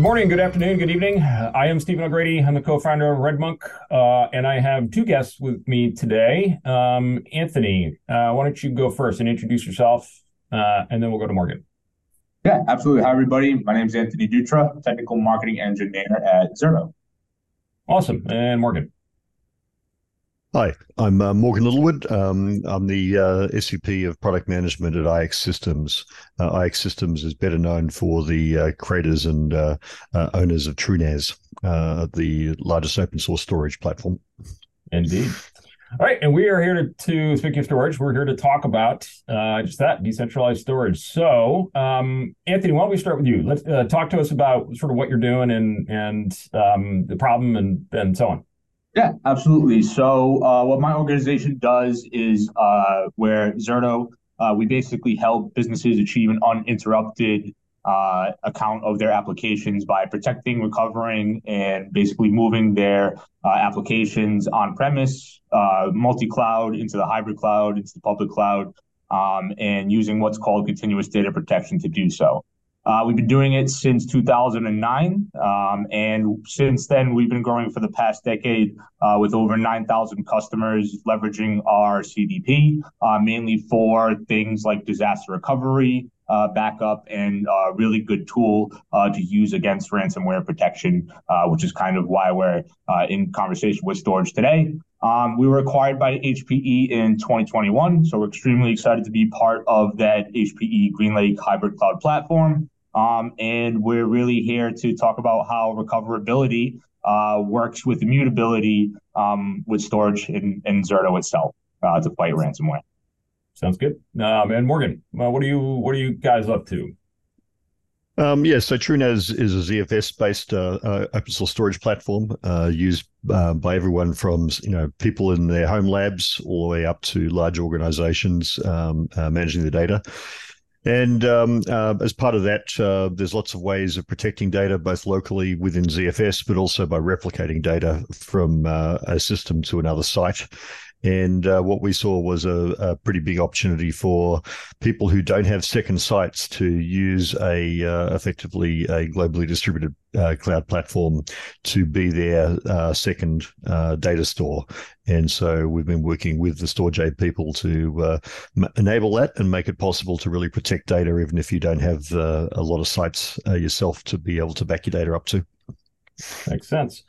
Good morning, good afternoon, good evening. I am Stephen O'Grady. I'm the co-founder of RedMonk, uh, and I have two guests with me today. Um, Anthony, uh, why don't you go first and introduce yourself, uh, and then we'll go to Morgan. Yeah, absolutely. Hi, everybody. My name is Anthony Dutra, technical marketing engineer at Zerto. Awesome. And Morgan. Hi, I'm uh, Morgan Littlewood. Um, I'm the uh, SVP of Product Management at IX Systems. Uh, IX Systems is better known for the uh, creators and uh, uh, owners of TrueNAS, the largest open source storage platform. Indeed. All right, and we are here to, to of storage, we're here to talk about just that decentralized storage. So, um, Anthony, why don't we start with you? Let's talk to us about sort of what you're doing and and um, the problem and and so on. Yeah, absolutely. So, uh, what my organization does is uh, where Zerto, uh, we basically help businesses achieve an uninterrupted uh, account of their applications by protecting, recovering, and basically moving their uh, applications on premise, uh, multi cloud, into the hybrid cloud, into the public cloud, um, and using what's called continuous data protection to do so. Uh, we've been doing it since 2009, um, and since then we've been growing for the past decade uh, with over 9,000 customers leveraging our CDP, uh, mainly for things like disaster recovery, uh, backup, and a uh, really good tool uh, to use against ransomware protection, which is kind of why we're in conversation with storage today. Um, we were acquired by HPE in 2021, so we're extremely excited to be part of that HPE GreenLake hybrid cloud platform. Um, and we're really here to talk about how recoverability uh, works with immutability um, with storage in, in Zerto itself uh, to fight ransomware. Sounds good. Um, and Morgan, uh, what are you what are you guys up to? Um, yeah, so TrueNAS is a ZFS-based uh, uh, open source storage platform uh, used uh, by everyone from you know people in their home labs all the way up to large organizations um, uh, managing the data. And um, uh, as part of that, there's lots of ways of protecting data, both locally within ZFS, but also by replicating data from a system to another site. And uh, what we saw was a, a, pretty big opportunity for people who don't have second sites to use a uh, effectively a globally distributed uh, cloud platform to be their uh, second uh, data store. And so we've been working with the Storj people to uh, m- enable that and make it possible to really protect data, even if you don't have a lot of sites yourself to be able to back your data up to. Makes sense.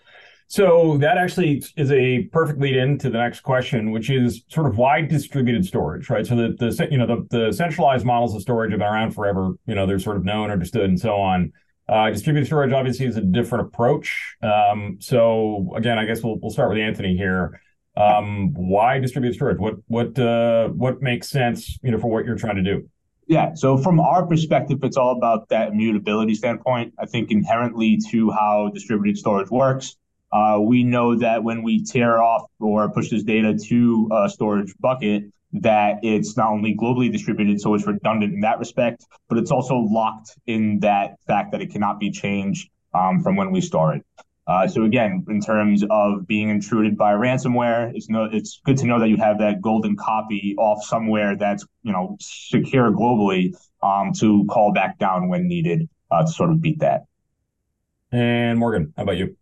So that actually is a perfect lead into the next question, which is sort of why distributed storage, right? So the the you know the, the centralized models of storage have been around forever. You know they're sort of known, understood, and so on. Uh, distributed storage obviously is a different approach. Um, so again, I guess we'll we'll start with Anthony here. Um, why distributed storage? What what uh, what makes sense, you know, for what you're trying to do? Yeah. So from our perspective, it's all about that immutability standpoint. I think inherently to how distributed storage works, uh, we know that when we tier off or push this data to a storage bucket, that it's not only globally distributed, so it's redundant in that respect, but it's also locked in that fact that it cannot be changed um, from when we store it. Uh, so again, in terms of being intruded by ransomware, it's no, it's good to know that you have that golden copy off somewhere that's you know secure globally um, to call back down when needed uh, to sort of beat that. And Morgan, how about you?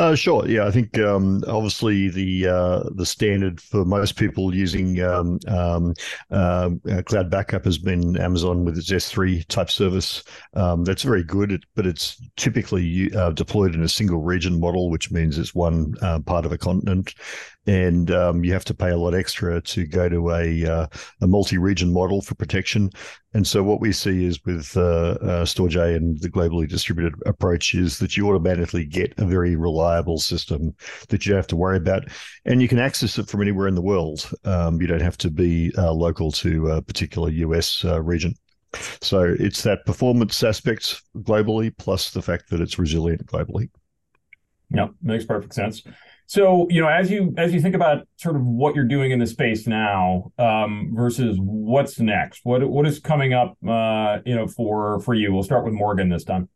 Uh, sure. Yeah, I think um, obviously the uh, the standard for most people using um, um, uh, cloud backup has been Amazon with its S3 type service. Um, that's very good, but it's typically uh, deployed in a single region model, which means it's one uh, part of a continent, and um, you have to pay a lot extra to go to a uh, a multi-region model for protection. And so what we see is with uh, uh, Storj and the globally distributed approach is that you automatically get a very reliable system that you don't have to worry about, and you can access it from anywhere in the world. Um, you don't have to be uh, local to a particular US uh, region. So it's that performance aspect globally, plus the fact that it's resilient globally. Yeah, makes perfect sense. So, you know, as you as you think about sort of what you're doing in the space now um, versus what's next, what what is coming up, uh, you know, for for you? We'll start with Morgan this time.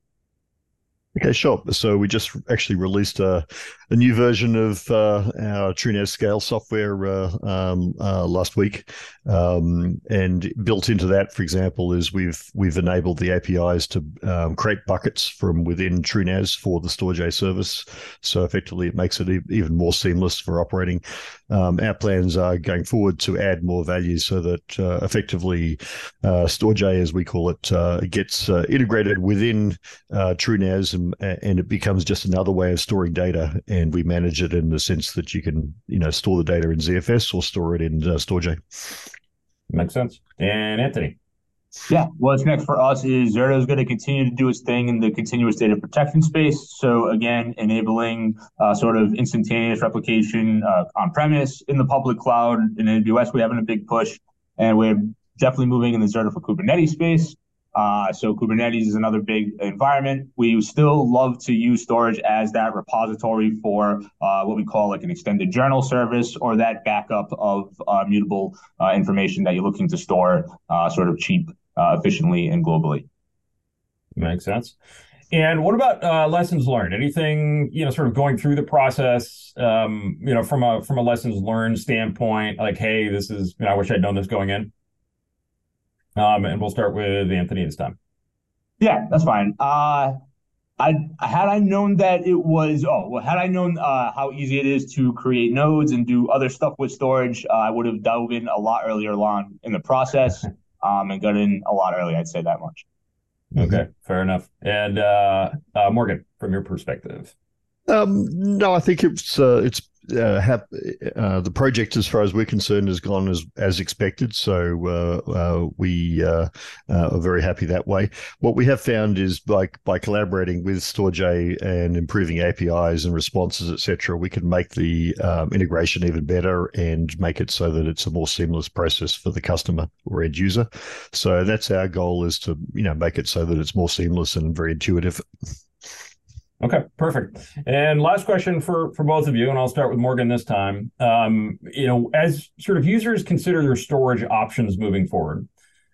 Okay, sure. So we just actually released a, a new version of uh, our TrueNAS Scale software uh, um, uh, last week, um, and built into that, for example, is we've we've enabled the APIs to um, create buckets from within TrueNAS for the Storj service. So effectively, it makes it e- even more seamless for operating. Um, our plans are going forward to add more value so that uh, effectively uh, Storj, as we call it, uh, gets integrated within TrueNAS and and, it becomes just another way of storing data. And we manage it in the sense that you can, you know, store the data in ZFS or store it in uh, Storj. Makes sense. And Anthony. Yeah, what's next for us is Zerto is going to continue to do its thing in the continuous data protection space. So again, enabling uh, sort of instantaneous replication uh, on premise in the public cloud in AWS. We're having a big push, and we're definitely moving in the Zerto for Kubernetes space. Uh, so Kubernetes is another big environment. We still love to use storage as that repository for uh, what we call like an extended journal service or that backup of uh, mutable uh, information that you're looking to store uh, sort of cheap, uh, efficiently, and globally. Makes sense. And what about lessons learned? Anything you know, sort of going through the process, um, you know, from a from a lessons learned standpoint, like, hey, this is, you know, I wish I'd known this going in. Um, and we'll start with Anthony this time. Yeah, that's fine. Uh, I had I known that it was oh well had I known uh, how easy it is to create nodes and do other stuff with storage, uh, I would have dove in a lot earlier on in the process um, and got in a lot earlier. I'd say that much. Okay, fair enough. And uh, uh Morgan, from your perspective. Um, no, I think it's uh, it's uh, have, uh, the project, as far as we're concerned, has gone as as expected. So uh, uh we uh, are very happy that way. What we have found is by by collaborating with Storj and improving APIs and responses, etc., we can make the um, integration even better and make it so that it's a more seamless process for the customer or end user. So that's our goal: is to you know make it so that it's more seamless and very intuitive. Okay, perfect. And last question for for both of you, and I'll start with Morgan this time. Um, you know, as sort of users consider their storage options moving forward,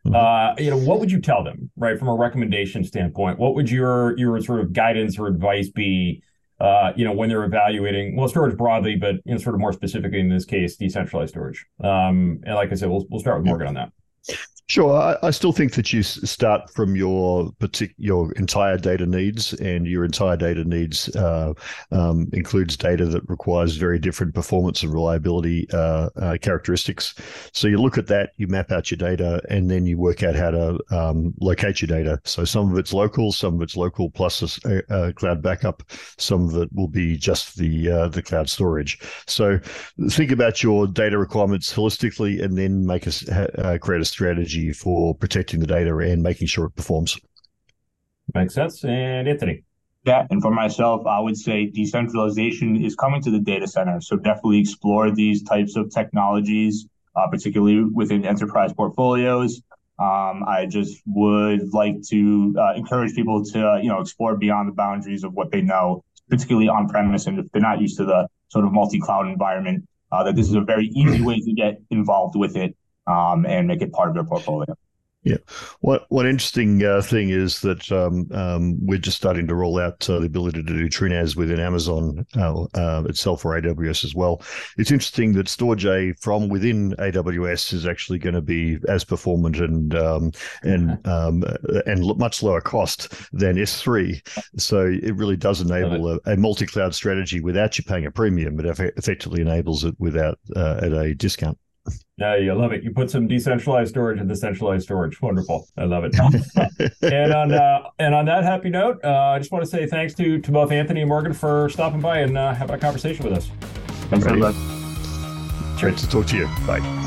mm-hmm. uh, you know, what would you tell them, right, from a recommendation standpoint? What would your your sort of guidance or advice be? Uh, you know, when they're evaluating well storage broadly, but you know, sort of more specifically in this case, decentralized storage. Um, and like I said, we'll we'll start with Morgan on that. Sure, I, I, still think that you start from your partic- your entire data needs, and your entire data needs uh, um, includes data that requires very different performance and reliability uh, uh, characteristics. So you look at that, you map out your data, and then you work out how to um, locate your data. So some of it's local, some of it's local plus a, a cloud backup, some of it will be just the uh, the cloud storage. So think about your data requirements holistically, and then make a uh, create a strategy strategy for protecting the data and making sure it performs. Makes sense. And Anthony. Yeah, and for myself, I would say decentralization is coming to the data center. So definitely explore these types of technologies, uh, particularly within enterprise portfolios. Um, I just would like to uh, encourage people to, uh, you know, explore beyond the boundaries of what they know, particularly on premise, and if they're not used to the sort of multi-cloud environment, uh, that this is a very easy way to get involved with it um, and make it part of their portfolio. Yeah. What one interesting uh, thing is that um, um, we're just starting to roll out uh, the ability to do TrueNAS within Amazon uh, uh itself or AWS as well. It's interesting that Storj from within AWS is actually going to be as performant and um, and um, and much lower cost than S3. So it really does enable a, a multi-cloud strategy without you paying a premium. It effectively enables it without uh, at a discount. Yeah, you love it. You put some decentralized storage in the centralized storage. Wonderful. I love it. and on uh, and on that happy note, uh, I just want to say thanks to to both Anthony and Morgan for stopping by and uh, having a conversation with us. Thanks very. Great to talk to you. Bye.